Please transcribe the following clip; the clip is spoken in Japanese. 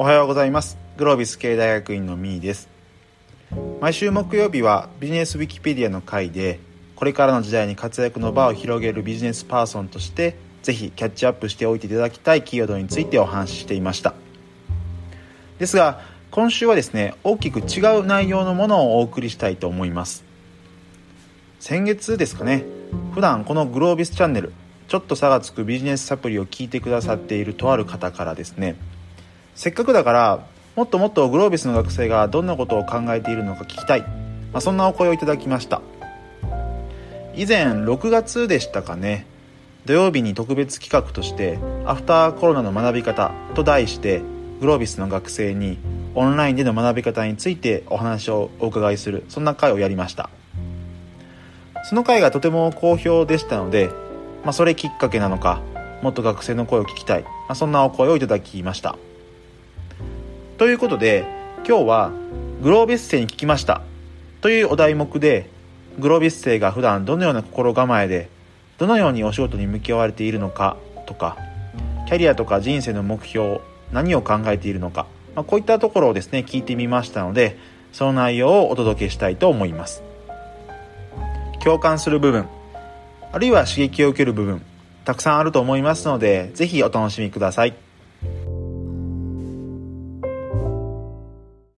おはようございます。グロービス経営大学院のみーです。毎週木曜日はビジネスウィキペディアの回でこれからの時代に活躍の場を広げるビジネスパーソンとしてぜひキャッチアップしておいていただきたいキーワードについてお話ししていました。ですが今週はですね大きく違う内容のものをお送りしたいと思います。先月ですかね普段このグロービスチャンネルちょっと差がつくビジネスサプリを聞いてくださっているとある方からですねせっかくだからもっともっとグロービスの学生がどんなことを考えているのか聞きたい、まあ、そんなお声をいただきました。以前6月でしたかね。土曜日に特別企画として「アフターコロナの学び方」と題してグロービスの学生にオンラインでの学び方についてお話をお伺いするそんな会をやりました。その会がとても好評でしたので、まあ、それきっかけなのかもっと学生の声を聞きたい、まあ、そんなお声をいただきました。ということで今日はグロービス生に聞きました。というお題目でグロービス生が普段どのような心構えでどのようにお仕事に向き合われているのかとかキャリアとか人生の目標何を考えているのか、まあ、こういったところをですね聞いてみましたのでその内容をお届けしたいと思います。共感する部分あるいは刺激を受ける部分たくさんあると思いますのでぜひお楽しみください。